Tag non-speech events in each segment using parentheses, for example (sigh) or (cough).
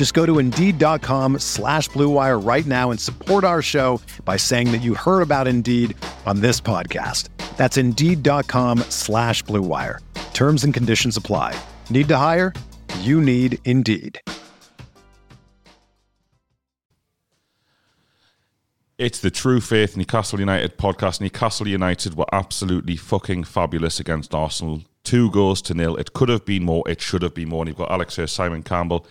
Just go to Indeed.com slash BlueWire right now and support our show by saying that you heard about Indeed on this podcast. That's Indeed.com slash BlueWire. Terms and conditions apply. Need to hire? You need Indeed. It's the True Faith Newcastle United podcast. Newcastle United were absolutely fucking fabulous against Arsenal. Two goals to nil. It could have been more. It should have been more. And you've got Alex here, Simon Campbell,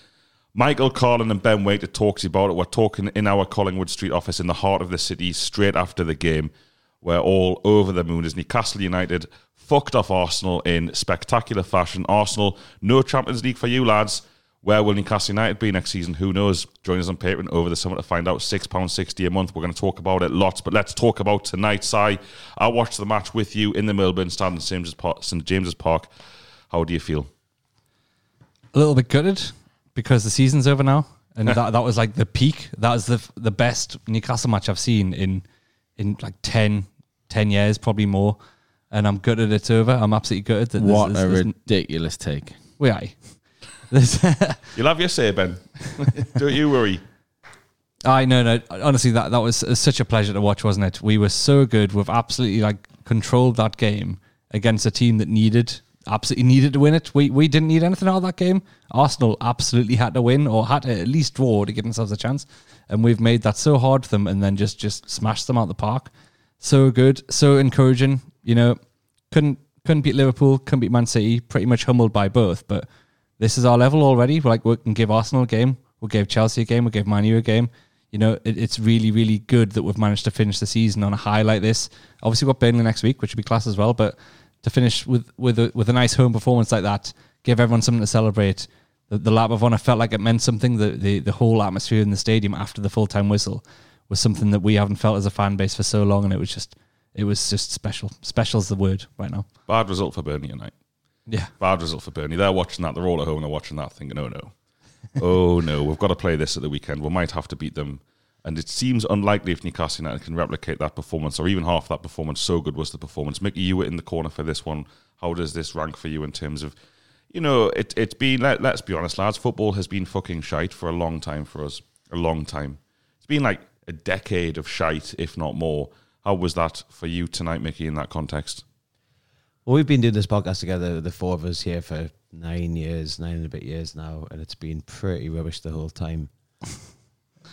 Michael Carlin, and Ben Wake to talk about it. We're talking in our Collingwood Street office in the heart of the city straight after the game. We're all over the moon as Newcastle United fucked off Arsenal in spectacular fashion. Arsenal, no Champions League for you lads. Where will Newcastle United be next season? Who knows? Join us on Patreon over the summer to find out. £6.60 a month. We're going to talk about it lots, but let's talk about tonight. Si, I watched the match with you in the Milburn stand in. St. James's Park. How do you feel? A little bit gutted because the season's over now, and (laughs) that, that was like the peak. That was the the best Newcastle match I've seen in in like 10, 10 years, probably more. And I'm gutted it's over. I'm absolutely gutted. That What there's, a there's, ridiculous take. we aye. (laughs) There's- (laughs) You'll have your say, Ben. Don't you worry. I no no honestly that that was uh, such a pleasure to watch wasn't it we were so good we've absolutely like controlled that game against a team that needed absolutely needed to win it we we didn't need anything out of that game Arsenal absolutely had to win or had to at least draw to give themselves a chance and we've made that so hard for them and then just just smashed them out of the park so good so encouraging you know couldn't couldn't beat Liverpool couldn't beat Man City pretty much humbled by both but this is our level already. We're Like we can give Arsenal a game, we gave Chelsea a game, we gave Man U a game. You know, it, it's really, really good that we've managed to finish the season on a high like this. Obviously, we've got Burnley next week, which would be class as well. But to finish with with a, with a nice home performance like that, give everyone something to celebrate. The, the lap of honour felt like it meant something. The, the the whole atmosphere in the stadium after the full time whistle was something that we haven't felt as a fan base for so long, and it was just it was just special. Special is the word right now. Bad result for Burnley tonight. Yeah. Bad result for Burnley. They're watching that. They're all at home. They're watching that, thinking, "Oh no, oh no, we've got to play this at the weekend. We might have to beat them." And it seems unlikely if Newcastle United can replicate that performance, or even half that performance. So good was the performance. Mickey, you were in the corner for this one. How does this rank for you in terms of, you know, it, it's been. Let, let's be honest, lads. Football has been fucking shite for a long time for us. A long time. It's been like a decade of shite, if not more. How was that for you tonight, Mickey? In that context. Well, we've been doing this podcast together, the four of us here for nine years, nine and a bit years now, and it's been pretty rubbish the whole time. (laughs)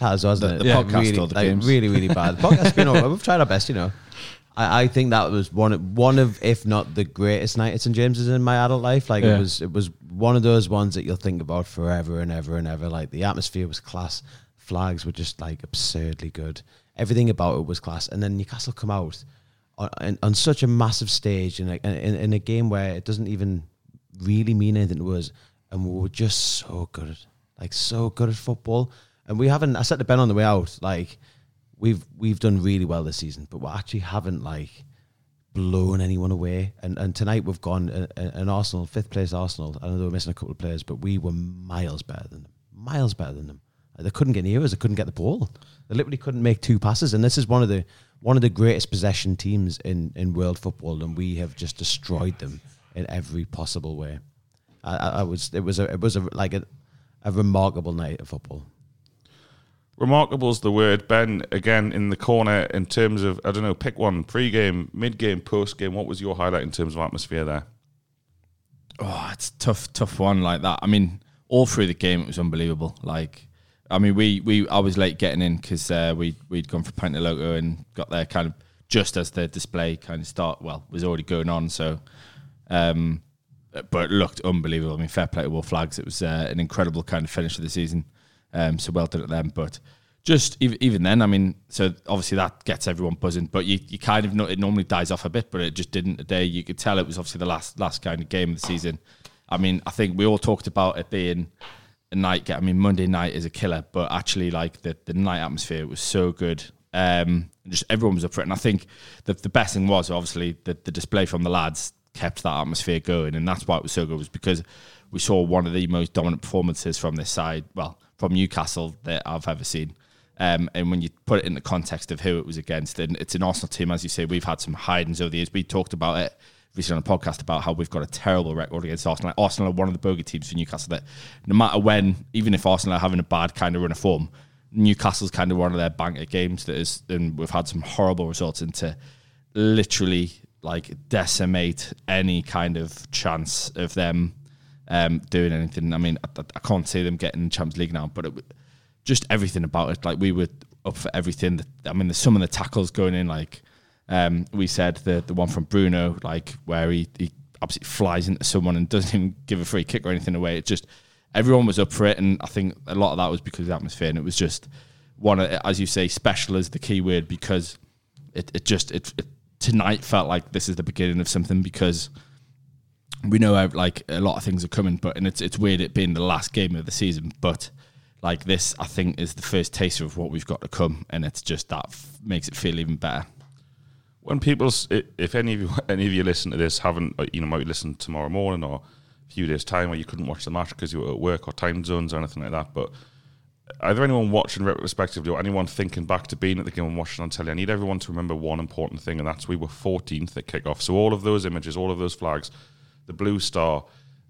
Has wasn't The- it? the Yeah, podcast really, or the like, games? really, really bad. The podcast's been all right. We've tried our best, you know. I, I think that was one of, one of, if not the greatest night at St James's in my adult life. Like Yeah. it was, it was one of those ones that you'll think about forever and ever and ever. Like the atmosphere was class, flags were just like absurdly good. Everything about it was class, and then Newcastle come out on, on, on such a massive stage in a, in, in a game where it doesn't even really mean anything to us, and we were just so good, at, like so good at football. And we haven't. I said to Ben on the way out, like we've we've done really well this season, but we actually haven't like blown anyone away. And and tonight we've gone uh, uh, an Arsenal fifth place Arsenal. I know they were missing a couple of players, but we were miles better than them. Miles better than them. They couldn't get near us. They couldn't get the ball. They literally couldn't make two passes. And this is one of the one of the greatest possession teams in in world football, and we have just destroyed them in every possible way. I, I, was it was a it was a like a, a remarkable night of football. Remarkable's the word. Ben, again, in the corner in terms of, I don't know, pick one, pre game, mid game, post game. What was your highlight in terms of atmosphere there? Oh, it's tough, tough one like that. I mean, all through the game, it was unbelievable. Like, I mean, we, we I was late getting in because uh, we we'd gone for Penta Loco and got there kind of just as the display kind of start. Well, was already going on. So, um, but it looked unbelievable. I mean, fair play to Wor Flags. It was uh, an incredible kind of finish of the season. Um, so well done at them. But just even, then, I mean, so obviously that gets everyone buzzing. But you, you kind of know it normally dies off a bit, but it just didn't today. You could tell it was obviously the last last kind of game of the season. I mean, I think we all talked about it being a night game. I mean, Monday night is a killer, but actually, like the, the night atmosphere was so good. Um, just everyone was up for it, and I think the the best thing was obviously the the display from the lads kept that atmosphere going, and that's why it was so good was because we saw one of the most dominant performances from this side, well, from Newcastle that I've ever seen. Um, and when you put it in the context of who it was against, and it's an Arsenal team, as you say, we've had some hidings over the years. We talked about it recently on the podcast about how we've got a terrible record against Arsenal. Like Arsenal are one of the bogey teams for Newcastle that no matter when, even if Arsenal are having a bad kind of run of form, Newcastle's kind of one of their banker games that is, and we've had some horrible results into literally like decimate any kind of chance of them um, doing anything. I mean, I, I can't see them getting Champions League now, but it, just everything about it, like we were up for everything. I mean, there's some of the tackles going in, like um, we said the the one from Bruno, like where he, he absolutely flies into someone and doesn't (laughs) even give a free kick or anything away. It just everyone was up for it, and I think a lot of that was because of the atmosphere, and it was just one, of, as you say, special is the key word because it, it just it, it tonight felt like this is the beginning of something because we know like a lot of things are coming, but and it's it's weird it being the last game of the season, but like this, I think is the first taster of what we've got to come, and it's just that f- makes it feel even better. when people, if any of you, (laughs) any of you listen to this, haven't, uh, you know, might listen tomorrow morning or a few days time, or you couldn't watch the match because you were at work or time zones or anything like that. But either anyone watching retrospectively or anyone thinking back to being at the game and watching on telly, I need everyone to remember one important thing, and that's we were 14th at kickoff. So all of those images, all of those flags, the blue star,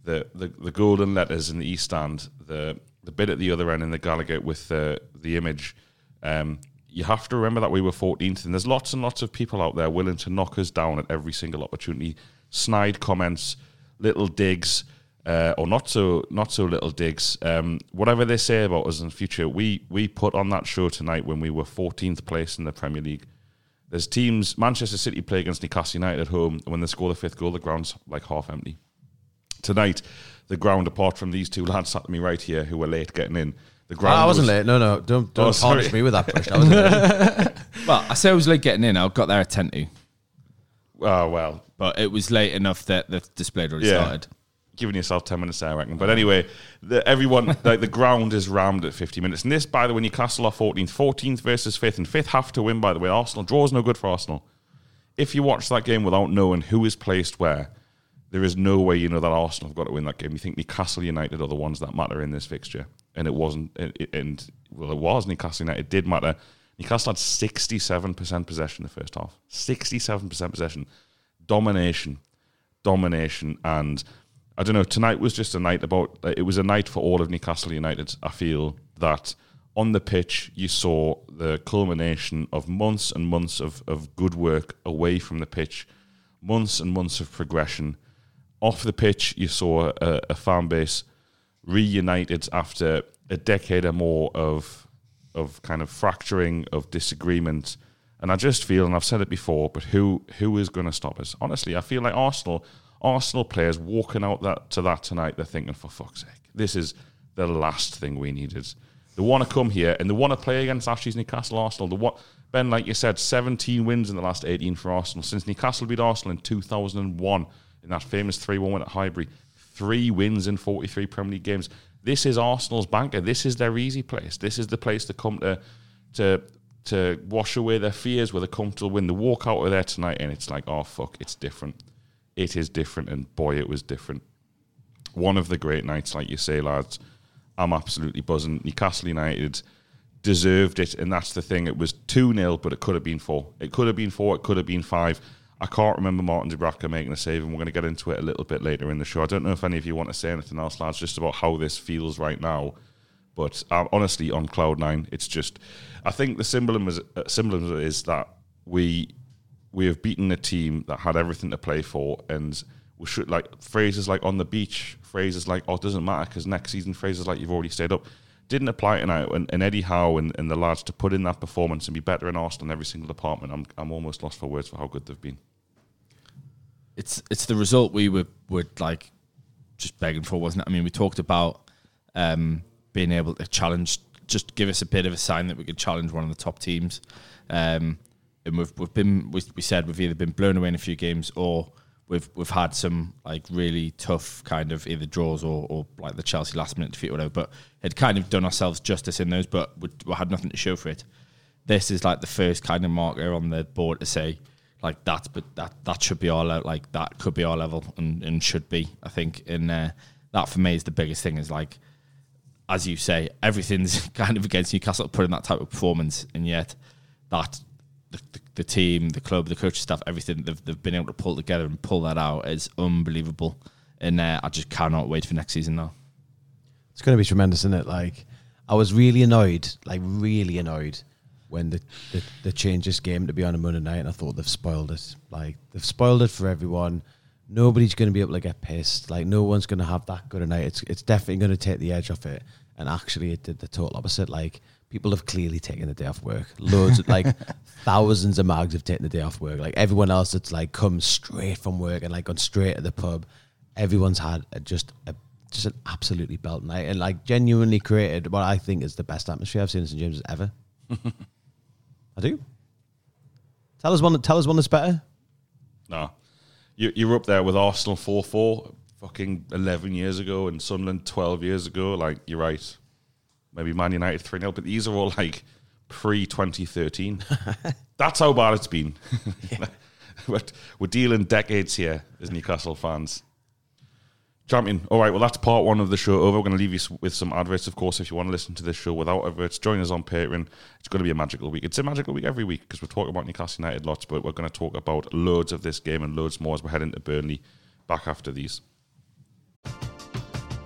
the the, the golden letters in the east stand, the the bit at the other end in the Gallowgate with the the image. Um, you have to remember that we were 14th, and there's lots and lots of people out there willing to knock us down at every single opportunity. Snide comments, little digs, uh, or not so not so little digs. Um, whatever they say about us in the future, we we put on that show tonight when we were 14th place in the Premier League. There's teams. Manchester City play against Newcastle United at home, and when they score the fifth goal, the ground's like half empty. Tonight, the ground, apart from these two lads sat to me right here who were late getting in, the Oh, ground I wasn't was- late. No, no, don't don't Oh, sorry. tarnish me with that push. I wasn't late. (laughs) Well, I say I was late getting in. I got there at ten to, Oh ah, well, but it was late enough that the display had already Yeah. started. Giving yourself 10 minutes there, I reckon. But anyway, the, everyone, (laughs) like the ground is rammed at 50 minutes. And this, by the way, Newcastle are 14th, 14th versus 5th, and 5th have to win, by the way. Arsenal, draw's no good for Arsenal. If you watch that game without knowing who is placed where, there is no way you know that Arsenal have got to win that game. You think Newcastle United are the ones that matter in this fixture. And it wasn't, it, and well, it was Newcastle United, it did matter. Newcastle had 67% possession in the first half. 67% possession. Domination domination and I don't know. Tonight was just a night about. It was a night for all of Newcastle United. I feel that on the pitch you saw the culmination of months and months of, of good work away from the pitch, months and months of progression. Off the pitch, you saw a, a fan base reunited after a decade or more of of kind of fracturing, of disagreement. And I just feel, and I've said it before, but who who is going to stop us? Honestly, I feel like Arsenal, Arsenal players walking out that to that tonight, they're thinking, for fuck's sake, this is the last thing we needed. They want to come here and they want to play against Ashley's Newcastle Arsenal. The what Ben, like you said, 17 wins in the last 18 for Arsenal since Newcastle beat Arsenal in 2001 in that famous 3-1 win at Highbury. Three wins in 43 Premier League games. This is Arsenal's banker. This is their easy place. This is the place to come to to to wash away their fears with a comfortable win. They walk out of there tonight and it's like, oh fuck, it's different. It is different, and boy, it was different. One of the great nights, like you say, lads. I'm absolutely buzzing. Newcastle United deserved it, and that's the thing. It was 2 0, but it could have been 4. It could have been 4, it could have been 5. I can't remember Martin Dubravka making a save, and we're going to get into it a little bit later in the show. I don't know if any of you want to say anything else, lads, just about how this feels right now. But um, honestly, on cloud nine, it's just. I think the symbolism is, uh, symbolism is that we we have beaten a team that had everything to play for, and we should like phrases like on the beach, phrases like oh it doesn't matter because next season phrases like you've already stayed up. didn't apply tonight. And, and Eddie Howe and, and the lads to put in that performance and be better in Arsenal in every single department, I'm, I'm almost lost for words for how good they've been. it's it's the result we were were like just begging for, wasn't it? I mean, we talked about um, being able to challenge, just give us a bit of a sign that we could challenge one of the top teams. Um, and we've we've been we, we said we've either been blown away in a few games or we've we've had some like really tough kind of either draws or, or like the Chelsea last minute defeat or whatever. But had kind of done ourselves justice in those, but we, we had nothing to show for it. This is like the first kind of marker on the board to say like that, but that that should be our le- like that could be our level and, and should be. I think, and uh, that for me is the biggest thing. Is like, as you say, everything's (laughs) kind of against Newcastle putting that type of performance, and yet that the, the, the team, the club, the coaching staff, everything they've they've been able to pull together and pull that out is unbelievable. And uh, I just cannot wait for next season now. It's going to be tremendous, isn't it? Like, I was really annoyed, like really annoyed, when the, the the changes game to be on a Monday night, and I thought they've spoiled it. Like they've spoiled it for everyone. Nobody's going to be able to get pissed. Like no one's going to have that good a night. It's it's definitely going to take the edge off it. And actually, it did the total opposite. Like people have clearly taken the day off work. Loads, of, like (laughs) thousands of mags have taken the day off work. Like everyone else that's like come straight from work and like gone straight to the pub. Everyone's had a, just a just an absolutely belt night and like genuinely created what I think is the best atmosphere I've seen in St James's ever. (laughs) I do. Tell us one. Tell us one that's better. No. You, you're up there with Arsenal 4 4 fucking 11 years ago and Sunderland 12 years ago. Like, you're right. Maybe Man United 3 0, but these are all like pre 2013. (laughs) That's how bad it's been. (laughs) (laughs) but we're dealing decades here as Newcastle fans. Champion. All right, well, that's part one of the show over. We're going to leave you with some adverts, of course. If you want to listen to this show without adverts, join us on Patreon. It's going to be a magical week. It's a magical week every week because we're talking about Newcastle United lots, but we're going to talk about loads of this game and loads more as we're heading to Burnley back after these.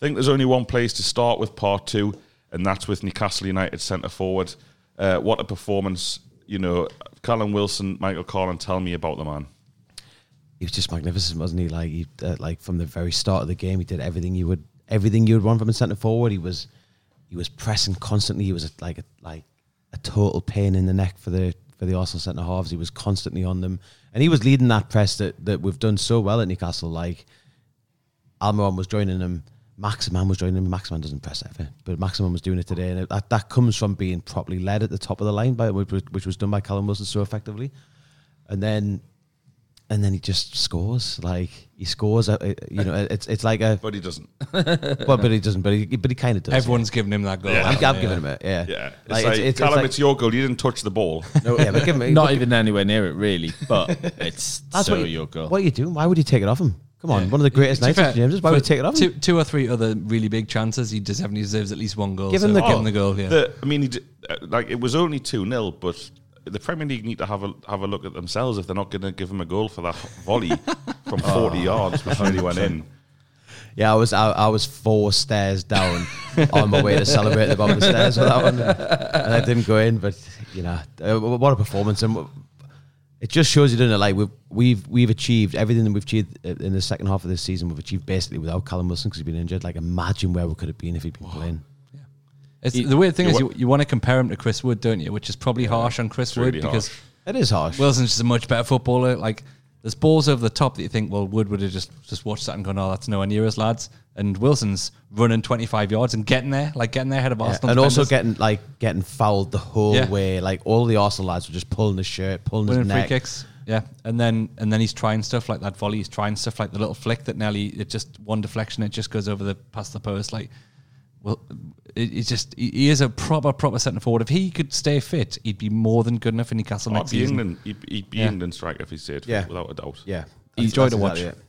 I think there's only one place to start with part two, and that's with Newcastle United centre forward. Uh, what a performance! You know, Callum Wilson, Michael Carlin, tell me about the man. He was just magnificent, wasn't he? Like, he, uh, like from the very start of the game, he did everything you would, everything you would want from a centre forward. He was, he was pressing constantly. He was like a, like a total pain in the neck for the for the Arsenal centre halves. He was constantly on them, and he was leading that press that that we've done so well at Newcastle. Like Almiron was joining him, Maximin was joining him. Maximin doesn't press ever, but Maximin was doing it today, and that, that comes from being properly led at the top of the line by which, was- which was done by Callum Wilson so effectively, and then and then he just scores like he scores. uh, uh, You know, it's it's like a (laughs) But he doesn't. (laughs) well, but he doesn't, but he but he kind of does. Everyone's giving him that goal. Yeah. I'm, I'm Yeah. giving him it. Yeah, Yeah. It's Like, like, it's, it's, Callum, it's it's, your goal. You didn't touch the ball. (laughs) yeah, but give him Not but even anywhere near it, really. But it's That's so what you, your goal. What are you doing? Why would you take it off him? Come on, one of the greatest To be nights of James's. Why for would you take it off two, him? two or three other really big chances, he definitely deserves at least one goal. Give him so the give goal. him the goal. Yeah. The, I mean, he did, uh, like it was only two 0 but the Premier League need to have a have a look at themselves if they're not going to give him a goal for that volley (laughs) from forty yards, which really went in. Yeah, I was I, I was four stairs down on my way to celebrate the bottom of the stairs with that one, and I didn't go in. But you know, uh, what a performance! And it just shows you, doesn't it? Like we've we've we've achieved everything that we've achieved in the second half of this season. We've achieved basically without Callum Wilson because he's been injured. Like imagine where we could have been if he'd been playing. It's, He- the weird thing is, wa- you, you want to compare him to Chris Wood, don't you? Which is probably harsh on Chris Wood really because harsh. It is harsh. Wilson's just a much better footballer. Like there's balls over the top that you think, well, Wood would have just just watched that and gone, oh, that's nowhere near us, lads. And Wilson's running 25 yards and getting there, like getting there ahead of Arsenal. and also getting like getting fouled the whole Yeah. way. Like all the Arsenal lads were just pulling his shirt, pulling his winning free kicks. Yeah, and then and then he's trying stuff like that volley. He's trying stuff like the little flick that Nelly. It just one deflection. It just goes over the past the post. Like, well, it, it's just he, he is a proper proper centre forward. If he could stay fit, he'd be more than good enough for Newcastle I'd next be season. England. He'd, he'd be Yeah. England striker if he stayed, Yeah. without a doubt. Yeah, He's That's- joy to watch. exactly it.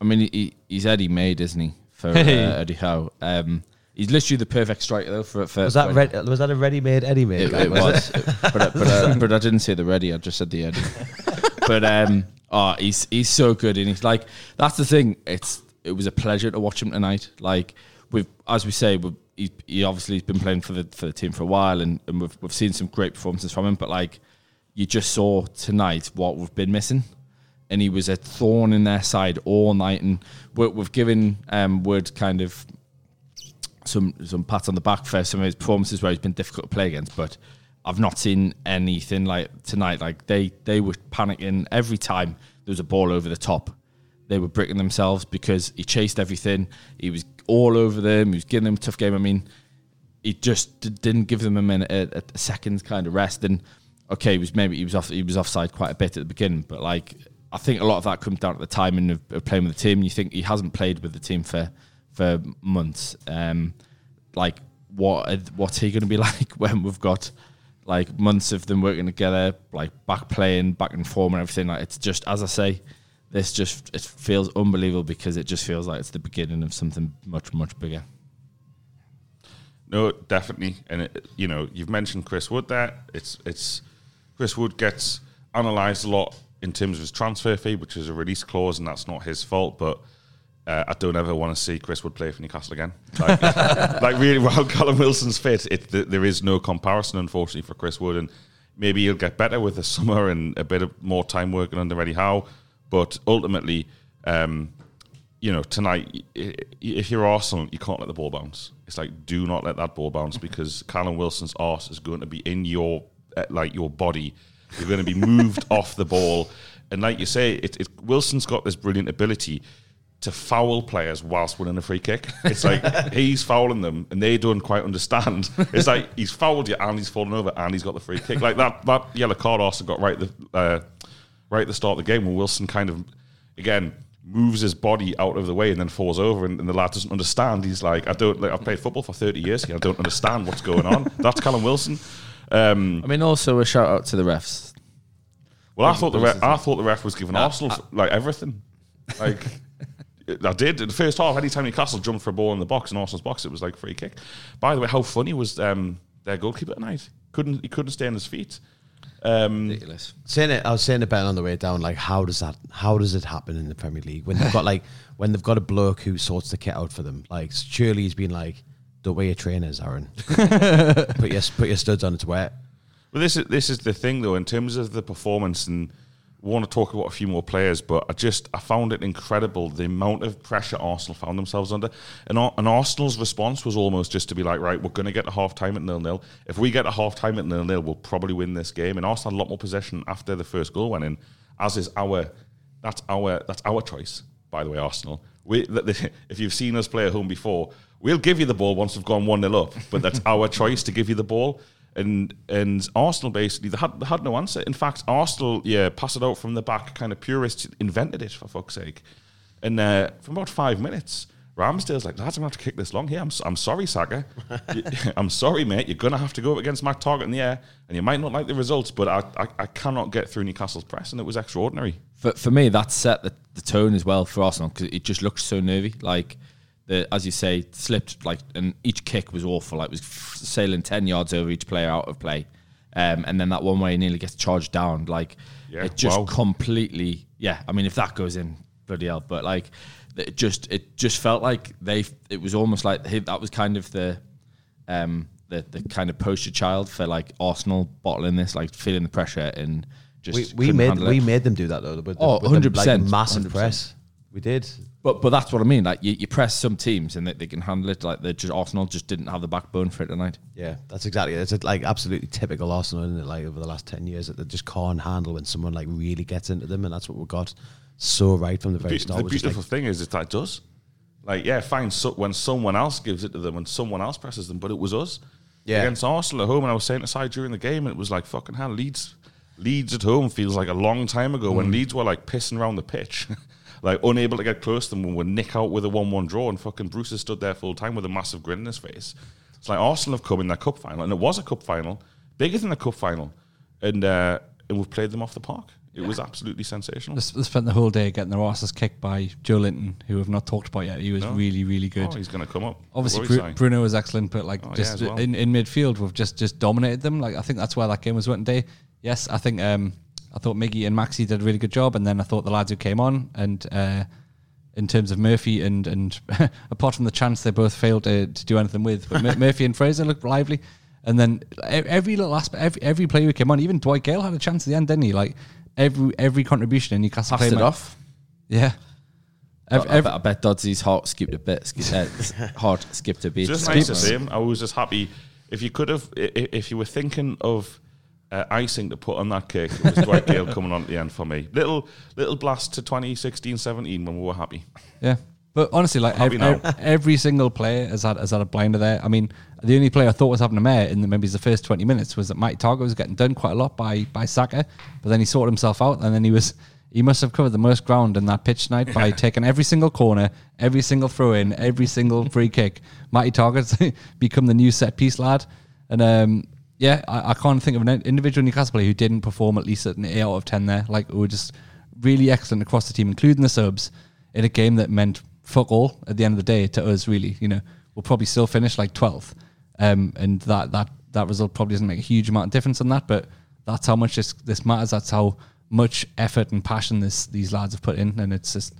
I mean, he, he's Eddie made, isn't he? For uh, Eddie Howe. Um, he's literally the perfect striker, though. For, for Was that red, was that a ready-made Eddie made? It, guy, it was, (laughs) but uh, but uh, (laughs) but I didn't say the ready. I just said the Eddie. (laughs) but um, oh, he's he's so good, and he's like that's the thing. It's it was a pleasure to watch him tonight. Like we've as we say, we've, he he obviously has been playing for the for the team for a while, and, and we've we've seen some great performances from him. But like you just saw tonight what we've been missing. And he was a thorn in their side all night, and we- we've given um, Wood kind of some some pats on the back for some of his performances where he's been difficult to play against, but I've not seen anything like tonight. Like they they were panicking every time there was a ball over the top. They were bricking themselves because he chased everything. He was all over them. He was giving them a tough game. I mean, he just didn't give them a minute, a, a second kind of rest. And okay, he was maybe he was off he was offside quite a bit at the beginning, but like I think a lot of that comes down to the timing of, of playing with the team. You think he hasn't played with the team for for months. Um, like what what's he going to be (laughs) like when we've got like months of them working together, like back playing, back in form and everything. Like it's just as I say, this just it feels unbelievable because it just feels like it's the beginning of something much much bigger. No, definitely. And it, you know, you've mentioned Chris Wood there. It's it's Chris Wood gets analysed a lot in terms of his transfer fee, which is a release clause, and that's not his fault. But uh, I don't ever want to see Chris Wood play for Newcastle again. Like, (laughs) like really, while Callum Wilson's fit, it, th- there is no comparison, unfortunately, for Chris Wood. And maybe he'll get better with the summer and a bit of more time working under Eddie Howe. But ultimately, um, you know, tonight, if you're Arsenal, you can't let the ball bounce. It's like, do not let that ball bounce because Callum Wilson's arse is going to be in your, uh, like your body. You're going to be moved (laughs) off the ball, and like you say, it, it, Wilson's got this brilliant ability to foul players whilst winning a free kick. (laughs) It's like he's fouling them, and they don't quite understand. (laughs) It's like he's fouled you, and he's fallen over, and he's got the free kick. Like that, that yellow card also got right the uh, right at the start of the game when Wilson kind of again moves his body out of the way and then falls over and, and the lad doesn't understand. He's like I don't like I've played football for 30 years here. I don't understand what's going on. (laughs) That's Callum Wilson. Um, I mean, also a shout out to the refs. well I thought the ref, I thought the ref was giving Arsenal like everything. Like (laughs) I did. In the first half anytime Newcastle jumped for a ball in the box in Arsenal's box it was like free kick. By the way how funny was um, their goalkeeper tonight? Couldn't he couldn't stay on his feet um, Ridiculous. saying it, I was saying it Ben on the way down, like how does that, how does it happen in the Premier League when they've got like (laughs) when they've got a bloke who sorts the kit out for them? Like surely he's been like, "Don't wear your trainers, Aaron. (laughs) put your put your studs on. It's wet." Well, this is this is the thing though. In terms of the performance, and we want to talk about a few more players, but I just I found it incredible the amount of pressure Arsenal found themselves under, and, and Arsenal's response was almost just to be like, right, we're going to get a half time at nil nil. If we get a half time at nil nil, we'll probably win this game. And Arsenal had a lot more possession after the first goal went in, as is our that's our that's our choice. By the way, Arsenal, we, if you've seen us play at home before, we'll give you the ball once we've gone 1 0 up, but that's our (laughs) choice to give you the ball. And and Arsenal basically they had, they had no answer. In fact, Arsenal yeah pass it out from the back, kind of purists invented it for fuck's sake. And uh, from about five minutes, Ramsdale's like, lads, I'm going to have to kick this long here. I'm, s- I'm sorry, Saka. (laughs) (laughs) I'm sorry, mate. You're going to have to go up against Matt Targett in the air, and you might not like the results, but I, I, I cannot get through Newcastle's press, and it was extraordinary. for, for me, that set the, the tone as well for Arsenal because it just looked so nervy. Like the as you say, slipped like, and each kick was awful. Like was sailing ten yards over each player out of play, um, and then that one way nearly gets charged down. Like Yeah, it just wow. completely. Yeah, I mean, if that goes in, bloody hell. But like, it just it just felt like they. It was almost like hey, that was kind of the. Um, the, the kind of poster child for like Arsenal bottling this, like feeling the pressure and just We, we made we made them do that though. With the, Oh, with the, 100%, like, massive 100%. press. We did. But but that's what I mean. Like you, you press some teams and they, they can handle it. Like they just Arsenal just didn't have the backbone for it tonight. Yeah, that's exactly. it. It's a, like absolutely typical Arsenal, isn't it? Like over the last ten years, that they just can't handle when someone like really gets into them, and that's what we got so right from the very Be- start. the beautiful like, thing is that that does. Like, yeah, fine. So when someone else gives it to them and someone else presses them, but it was us Yeah. against Arsenal at home. And I was saying aside during the game, and it was like fucking hell. Leeds, Leeds at home feels like a long time ago Mm. when Leeds were like pissing around the pitch, (laughs) like unable to get close to them when we nick out with a one-one draw, and fucking Bruce has stood there full time with a massive grin on his face. It's like Arsenal have come in their cup final, and it was a cup final, bigger than the cup final, and uh, and we've played them off the park. It was absolutely sensational. They spent the whole day getting their asses kicked by Joelinton, who we've not talked about yet. He was No. really, really good. Oh, he's going to come up. Obviously, Bru- are you saying? Bruno was excellent, but like Oh, just as well. in, in midfield, we've just just dominated them. Like I think that's why that game was won today. Yes, I think um, I thought Miggy and Maxi did a really good job, and then I thought the lads who came on and uh, in terms of Murphy and and (laughs) apart from the chance they both failed to, to do anything with, but Mur- (laughs) Murphy and Fraser looked lively. And then every little aspect, every, every player who came on, even Dwight Gayle had a chance at the end, didn't he? Like every every contribution in Newcastle Passed it out- off. Yeah. Ev- I, ev- bet, I bet Dodsy's heart skipped a bit. Sk- uh, (laughs) heart skipped a beat. just Skipped nice to one. see him. I was just happy. If you could have, i- i- if you were thinking of uh, icing to put on that cake, it was Dwight (laughs) Gayle coming on at the end for me. Little little blast to 2016, 17 when we were happy. Yeah. But honestly, like Happy every, every single player has had, has had a blinder there. I mean, the only player I thought was having a mare in the, maybe the first 20 minutes was that Mike Targett was getting done quite a lot by, by Saka, but then he sorted himself out and then he was. He must have covered the most ground in that pitch tonight by (laughs) taking every single corner, every single throw in, every single free kick. Matty Targett's (laughs) become the new set piece lad. And um, yeah, I, I can't think of an individual Newcastle player who didn't perform at least at an 8 out of 10 there. Like, who were just really excellent across the team, including the subs, in a game that meant fuck all at the end of the day to us, really. You know, we'll probably still finish like 12th. Um, and that, that, that result probably doesn't make a huge amount of difference on that, but that's how much this, this matters. That's how much effort and passion this these lads have put in. And it's just,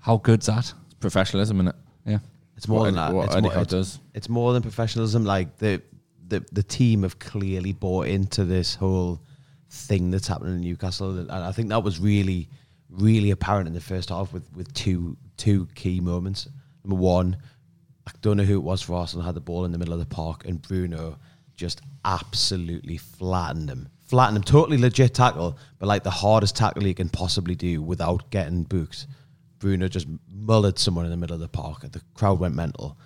how good's that? Professionalism in it. Yeah. It's more What than that. what it's, more, Howe it's, does. it's more than professionalism. Like the, the the team have clearly bought into this whole thing that's happening in Newcastle, and I think that was really, really apparent in the first half with with two two key moments. Number one, I don't know who it was for Arsenal had the ball in the middle of the park, and Bruno just absolutely flattened him. Flattened him, totally legit tackle, but like the hardest tackle he can possibly do without getting booked. Bruno just mullered someone in the middle of the park. And the crowd went mental.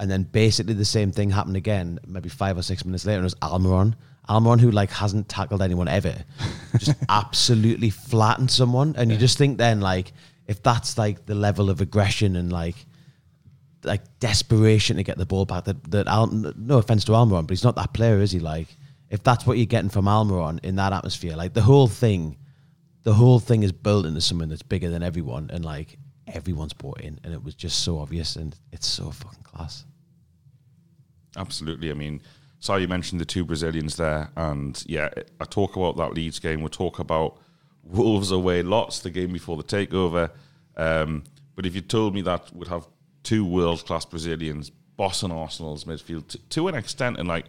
And then basically the same thing happened again, maybe five or six minutes later. And it was Almiron. Almiron, who like hasn't tackled anyone ever, (laughs) just absolutely flattened someone. And you just think then, like, if that's like the level of aggression and like like desperation to get the ball back, that that Al, no offense to Almiron, but he's not that player, is he? Like, if that's what you're getting from Almiron in that atmosphere, like the whole thing, the whole thing is built into something that's bigger than everyone, and like everyone's bought in, and it was just so obvious, and it's so fucking class. Absolutely. I mean, sorry you mentioned the two Brazilians there, and yeah, I talk about that Leeds game. We'll talk about Wolves away lots the game before the takeover. Um, but if you told me that would have two world class Brazilians bossing Arsenal's midfield to, to an extent, and like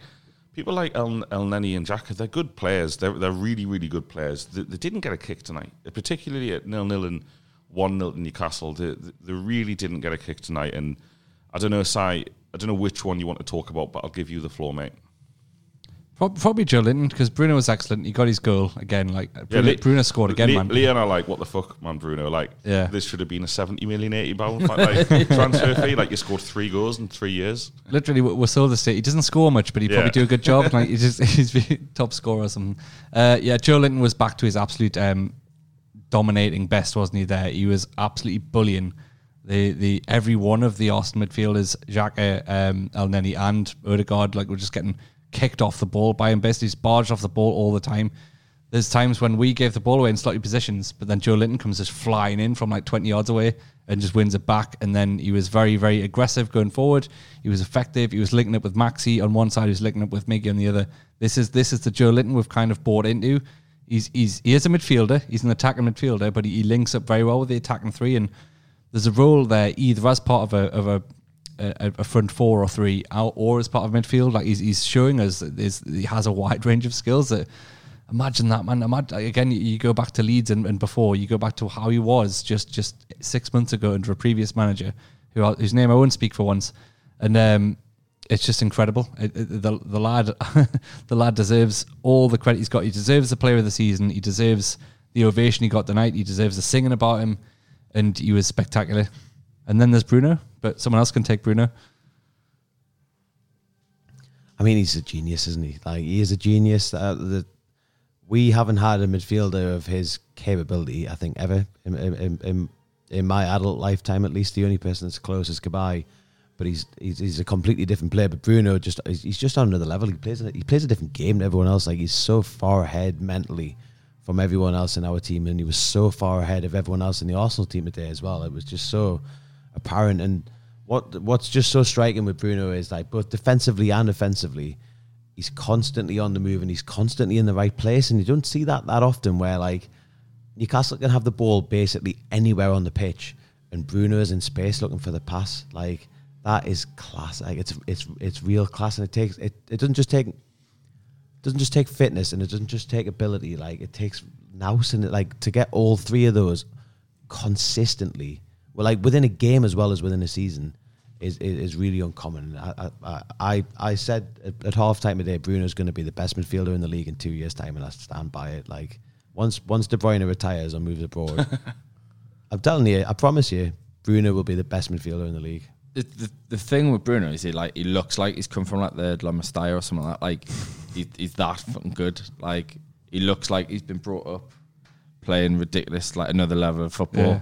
people like El, El and Xhaka, they're good players. They're they're really really good players. They, they didn't get a kick tonight, particularly at nil nil and one 0 in Newcastle. They, they really didn't get a kick tonight, and I don't know, Si. I don't know which one you want to talk about, but I'll give you the floor, mate. Probably Joelinton because Bruno was excellent. He got his goal again. Like Bruno, Le- Bruno scored again, Le- man. Lyon are like, what the fuck, man, Bruno? Like, Yeah. this should have been a 70 million, 80 pound (laughs) like, transfer fee. Like, you scored three goals in three years. Literally, we- we're sold the state. He doesn't score much, but he Yeah. probably do a good job. (laughs) like he's just (laughs) he's the top scorer or something. Uh, yeah, Joelinton was back to his absolute um, dominating best, wasn't he? There, he was absolutely bullying the the every one of the Austin midfielders, Xhaka, um, Elneny, and Odegaard. Like we're just getting kicked off the ball by him. Basically, just barged off the ball all the time. There's times when we gave the ball away in slightly positions, but then Joelinton comes just flying in from like 20 yards away and just wins it back. And then he was very, very aggressive going forward. He was effective. He was linking up with Maxi on one side. He was linking up with Miggy on the other. This is this is the Joelinton we've kind of bought into. He's he's he is a midfielder. He's an attacking midfielder, but he, he links up very well with the attacking three. And there's a role there either as part of a of a a, a front four or three out or as part of midfield. Like he's, he's showing us he has a wide (laughs) range of skills that imagine that man. Imagine, again, you- you go back to Leeds and, and before you go back to how he was just just six months ago under a previous manager who whose name I won't speak for once, and um, it's just incredible. It, it- the the lad (laughs) the lad deserves all the credit he's got. He deserves the player of the season. He deserves the ovation he got tonight. He deserves the singing about him, and he was spectacular. And then there's Bruno, but someone else can take Bruno. I mean, he's a genius, isn't he? Like he is a genius. Uh, the, we haven't had a midfielder of his capability, I think, ever in, in, in, in my adult lifetime. At least the only person that's close is Cabaye, but he's, he's he's a completely different player. But Bruno just he's just on another level. He plays he plays a different game than everyone else. Like he's so far ahead mentally from everyone else in our team, and he was so far ahead of everyone else in the Arsenal team today as well. It was just so apparent. And what what's just so striking with Bruno is like both defensively and offensively, he's constantly on the move and he's constantly in the right place. And you don't see that that often where like Newcastle can have the ball basically anywhere on the pitch, and Bruno is in space looking for the pass. Like that is class. Like it's it's it's real class, and it takes it. It doesn't just take doesn't just take fitness and it doesn't just take ability. Like it takes nous and it like to get all three of those consistently. Well, like within a game as well as within a season is is, is really uncommon. I I I, I said at, at half time today, Bruno's going to be the best midfielder in the league in two years' time, and I stand by it. Like once once De Bruyne retires or moves abroad, (laughs) I'm telling you, I promise you, Bruno will be the best midfielder in the league. The, the, the thing with Bruno is he like he looks like he's come from like the La Masia or something like that. Like he, he's that fucking good. Like he looks like he's been brought up playing ridiculous like another level of football, Yeah.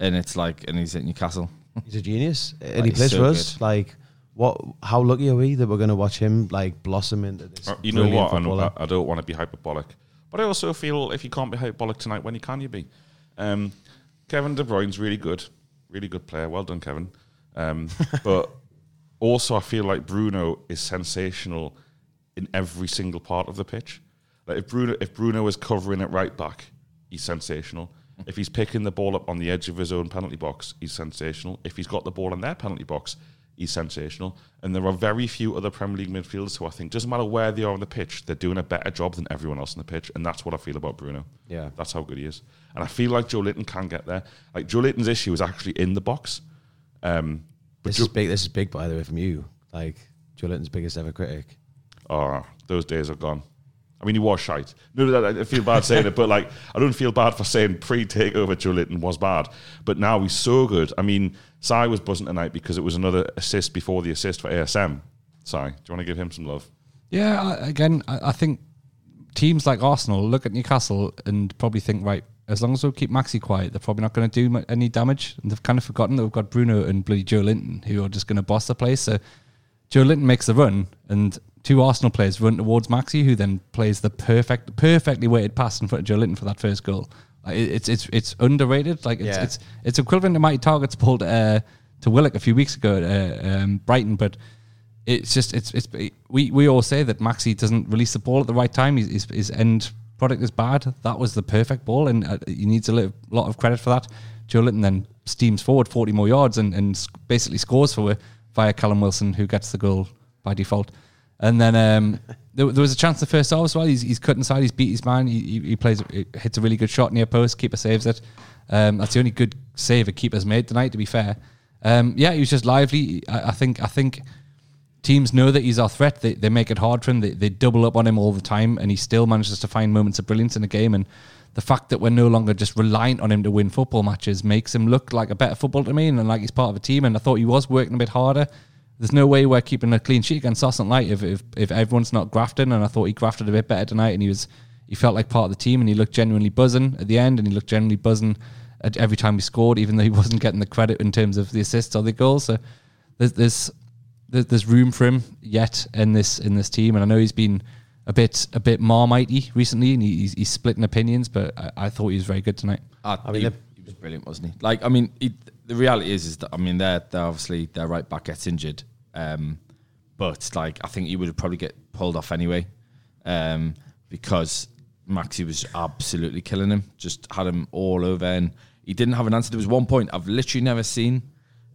and it's like and he's at Newcastle. He's a genius, (laughs) and Like, he plays so for us. good. Like, what? How lucky are we that we're going to watch him like blossom into this? Uh, You know what? I, know, footballer? I, I don't want to be hyperbolic, but I also feel if you can't be hyperbolic tonight, when you can you be? Um, Kevin De Bruyne's really good, really good player. Well done, Kevin. Um, but also, I feel like Bruno is sensational in every single part of the pitch. Like if Bruno, if Bruno is covering it right back, he's sensational. If he's picking the ball up on the edge of his own penalty box, he's sensational. If he's got the ball in their penalty box, he's sensational. And there are very few other Premier League midfielders who I think doesn't matter where they are on the pitch, they're doing a better job than everyone else on the pitch. And that's what I feel about Bruno. Yeah. That's how good he is. And I feel like Joelinton can get there. Like Joelinton's issue is actually in the box. Um, This is big. This is big, by the way, from you. Like Joelinton's biggest ever critic. oh, those days are gone. I mean, he was shite. No, no, I feel bad saying it, but like, I don't feel bad for saying pre-takeover Joelinton was bad, but now he's so good. I mean, Si was buzzing tonight because it was another assist before the assist for ASM. Si, do you want to give him some love? Yeah, again, I, I think teams like Arsenal look at Newcastle and probably think, right, as long as we keep Maxi quiet, they're probably not going to do any damage. And they've kind of forgotten that we've got Bruno and bloody Joelinton who are just going to boss the place. So Joelinton makes the run, and two Arsenal players run towards Maxi, who then plays the perfect, perfectly weighted pass in front of Joelinton for that first goal. Like, it's it's it's underrated. Like it's Yeah. it's it's equivalent to Matty Targett's pulled uh, to Willock a few weeks ago at uh, um, Brighton, but it's just it's it's we we all say that Maxi doesn't release the ball at the right time. His, his end product is bad. That was the perfect ball, and he needs a lot of credit for that. Joelinton then steams forward forty more yards and, and basically scores for via Callum Wilson, who gets the goal by default. And then um, (laughs) there, there was a chance the first half as well. He's, he's cut inside. He's beat his man. He, he, plays hits a really good shot near post. Keeper saves it. Um, that's the only good save a keeper's made tonight. To be fair, um, yeah, he was just lively. I, I think I think teams know that he's our threat. They, they make it hard for him. They, they double up on him all the time, and he still manages to find moments of brilliance in the game. And the fact that we're no longer just reliant on him to win football matches makes him look like a better footballer to me and like he's part of a team. And I thought he was working a bit harder. There's no way we're keeping a clean sheet against Austin Light if, if if everyone's not grafting. And I thought he grafted a bit better tonight, and he was he felt like part of the team, and he looked genuinely buzzing at the end, and he looked genuinely buzzing at every time he scored, even though he (laughs) wasn't getting the credit in terms of the assists or the goals. So there's there's there's, there's room for him yet in this in this team, and I know he's been a bit a bit marmitey recently, and he's, he's splitting opinions, but I, I thought he was very good tonight. I, I mean, he, he, was brilliant, wasn't he? Like, I mean, he, the reality is, is that I mean, they're, they're obviously their right back gets injured, um, but like I think he would probably get pulled off anyway, um, because Maxi was absolutely killing him, just had him all over, and he didn't have an answer. There was one point I've literally never seen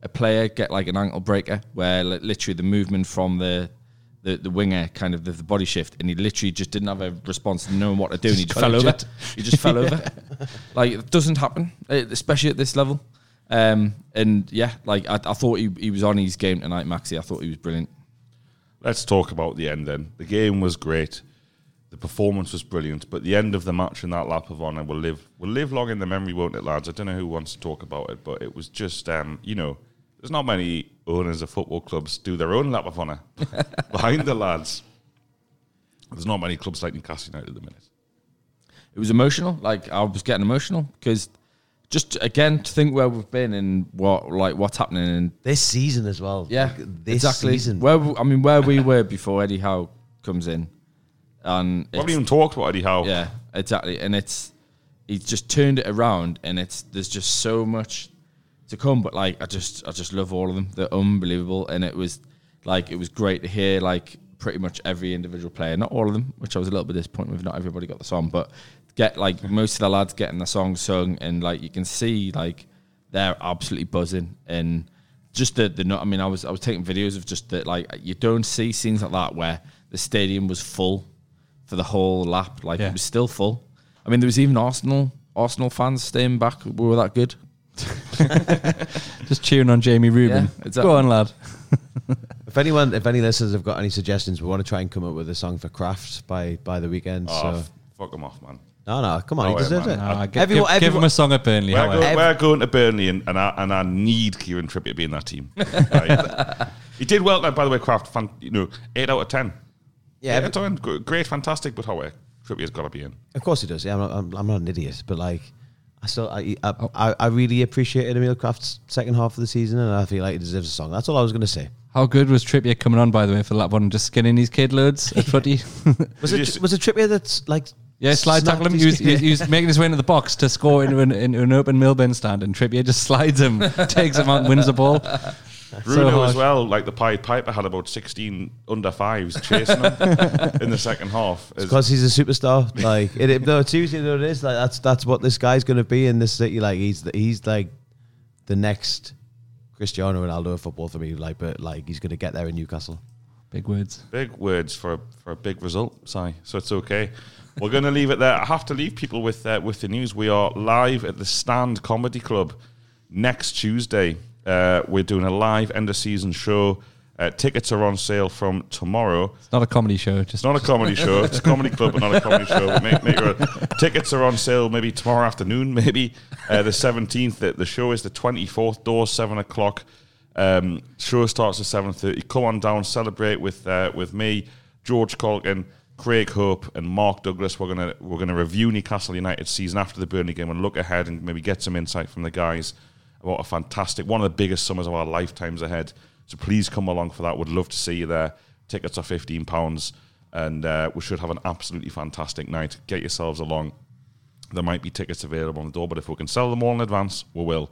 a player get like an ankle breaker where like, literally the movement from the the, the winger kind of the, the, body shift and he literally just didn't have a response to knowing what to do and he just fell over. he just fell over. Like it doesn't happen eh, especially at this level. Um, and yeah like I, I, thought he, he was on his game tonight Maxi. I thought he was brilliant. Let's talk about the end then. The game was great. The performance was brilliant. But the end of the match in that lap of honor will live will live long in the memory won't it lads? I don't know who wants to talk about it but it was just um, you know there's not many owners of football clubs do their own lap of honour (laughs) behind the lads. There's not many clubs like Newcastle United at the minute. It was emotional. Like I was getting emotional because just again to think where we've been and what like what's happening in this season as well. Yeah, like this exactly. season. Where I mean, where we were before Eddie Howe comes in, and we haven't even talked about Eddie Howe. Yeah, exactly. And it's he's just turned it around, and it's there's just so much to come. But like, I just I just love all of them. They're unbelievable, and it was like it was great to hear like pretty much every individual player, not all of them, which I was a little bit disappointed with. Not everybody got the song, but get like most of the lads getting the song sung, and like you can see like they're absolutely buzzing and just the the I mean I was I was taking videos of just that like you don't see scenes like that where the stadium was full for the whole lap like yeah. it was still full. I mean there was even Arsenal Arsenal fans staying back. We were that good. (laughs) Just cheering on Jamie Rubin. Yeah, exactly. Go on, lad. (laughs) if anyone, if any listeners have got any suggestions, we want to try and come up with a song for Krafth by by the weekend. Oh, so f- fuck them off, man. No, no, come on, no he deserves it. No, give, everyone, give, everyone, give him a song at Burnley. We're, go, we're going to Burnley, and, and, I, and I need Kieran Trippier to be in that team. (laughs) right? he did well, by the way, Krafth. Fan, you know, eight out of ten. Yeah, eight out of ten, great, fantastic. But how uh, Trippier's got to be in. Of course he does. Yeah, I'm not, I'm, I'm not an idiot, but like I still I, I, oh. I, I really appreciated Emil Krafth's second half of the season, and I feel like he deserves a song. That's all I was going to say. How good was Trippier coming on, by the way, for that one, just skinning his kid loads (laughs) at footy? (laughs) was it was it Trippier that's like yeah, slide tackle him. He was, he was, making his way into the box to score into an, into an open Milburn stand, and Trippier just slides him, (laughs) takes him out, wins the ball. (laughs) Bruno so as well, like the Pied Piper, had about 16 under fives chasing him (laughs) in the second half. Because he's a superstar. Like, it, it, no, seriously, no, it is. Like, that's that's what this guy's going to be in this city. Like, he's the, he's like the next Cristiano Ronaldo of football for me. Like, but like, he's going to get there in Newcastle. Big words. Big words for for a big result, Si. So it's okay. We're going to leave it there. I have to leave people with uh, with the news. We are live at the Stand Comedy Club next Tuesday. Uh, we're doing a live end of season show. Uh, tickets are on sale from tomorrow. It's not a comedy show. Just it's not a comedy show. It's a comedy club, but not a comedy show. Make, make tickets are on sale maybe tomorrow afternoon, maybe uh, the seventeenth. The, the, show is the twenty fourth. Doors seven o'clock. Um, show starts at seven thirty. Come on down, celebrate with uh, with me, George Caulkin, Craig Hope, and Mark Douglas. We're gonna we're gonna review Newcastle United season after the Burnley game and look ahead and maybe get some insight from the guys about a fantastic, one of the biggest summers of our lifetimes ahead. So please come along for that. Would love to see you there. Tickets are fifteen pounds, and uh, we should have an absolutely fantastic night. Get yourselves along. There might be tickets available on the door, but if we can sell them all in advance, we will.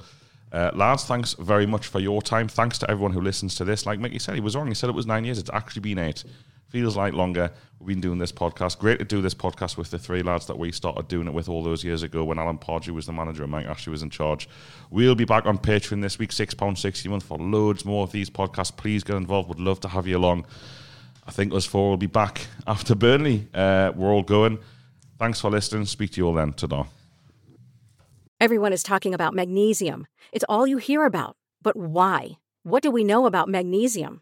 Uh, lads, thanks very much for your time. Thanks to everyone who listens to this. Like Micky said, he was wrong. He said it was nine years. It's actually been eight. Feels like longer. We've been doing this podcast. Great to do this podcast with the three lads that we started doing it with all those years ago when Alan Pardew was the manager and Mike Ashley was in charge. We'll be back on Patreon this week, £6.60 a month for loads more of these podcasts. Please get involved. Would love to have you along. I think us four will be back (laughs) after Burnley. Uh, we're all going. Thanks for listening. Speak to you all then. Ta Everyone is talking about magnesium. It's all you hear about. But why? What do we know about magnesium?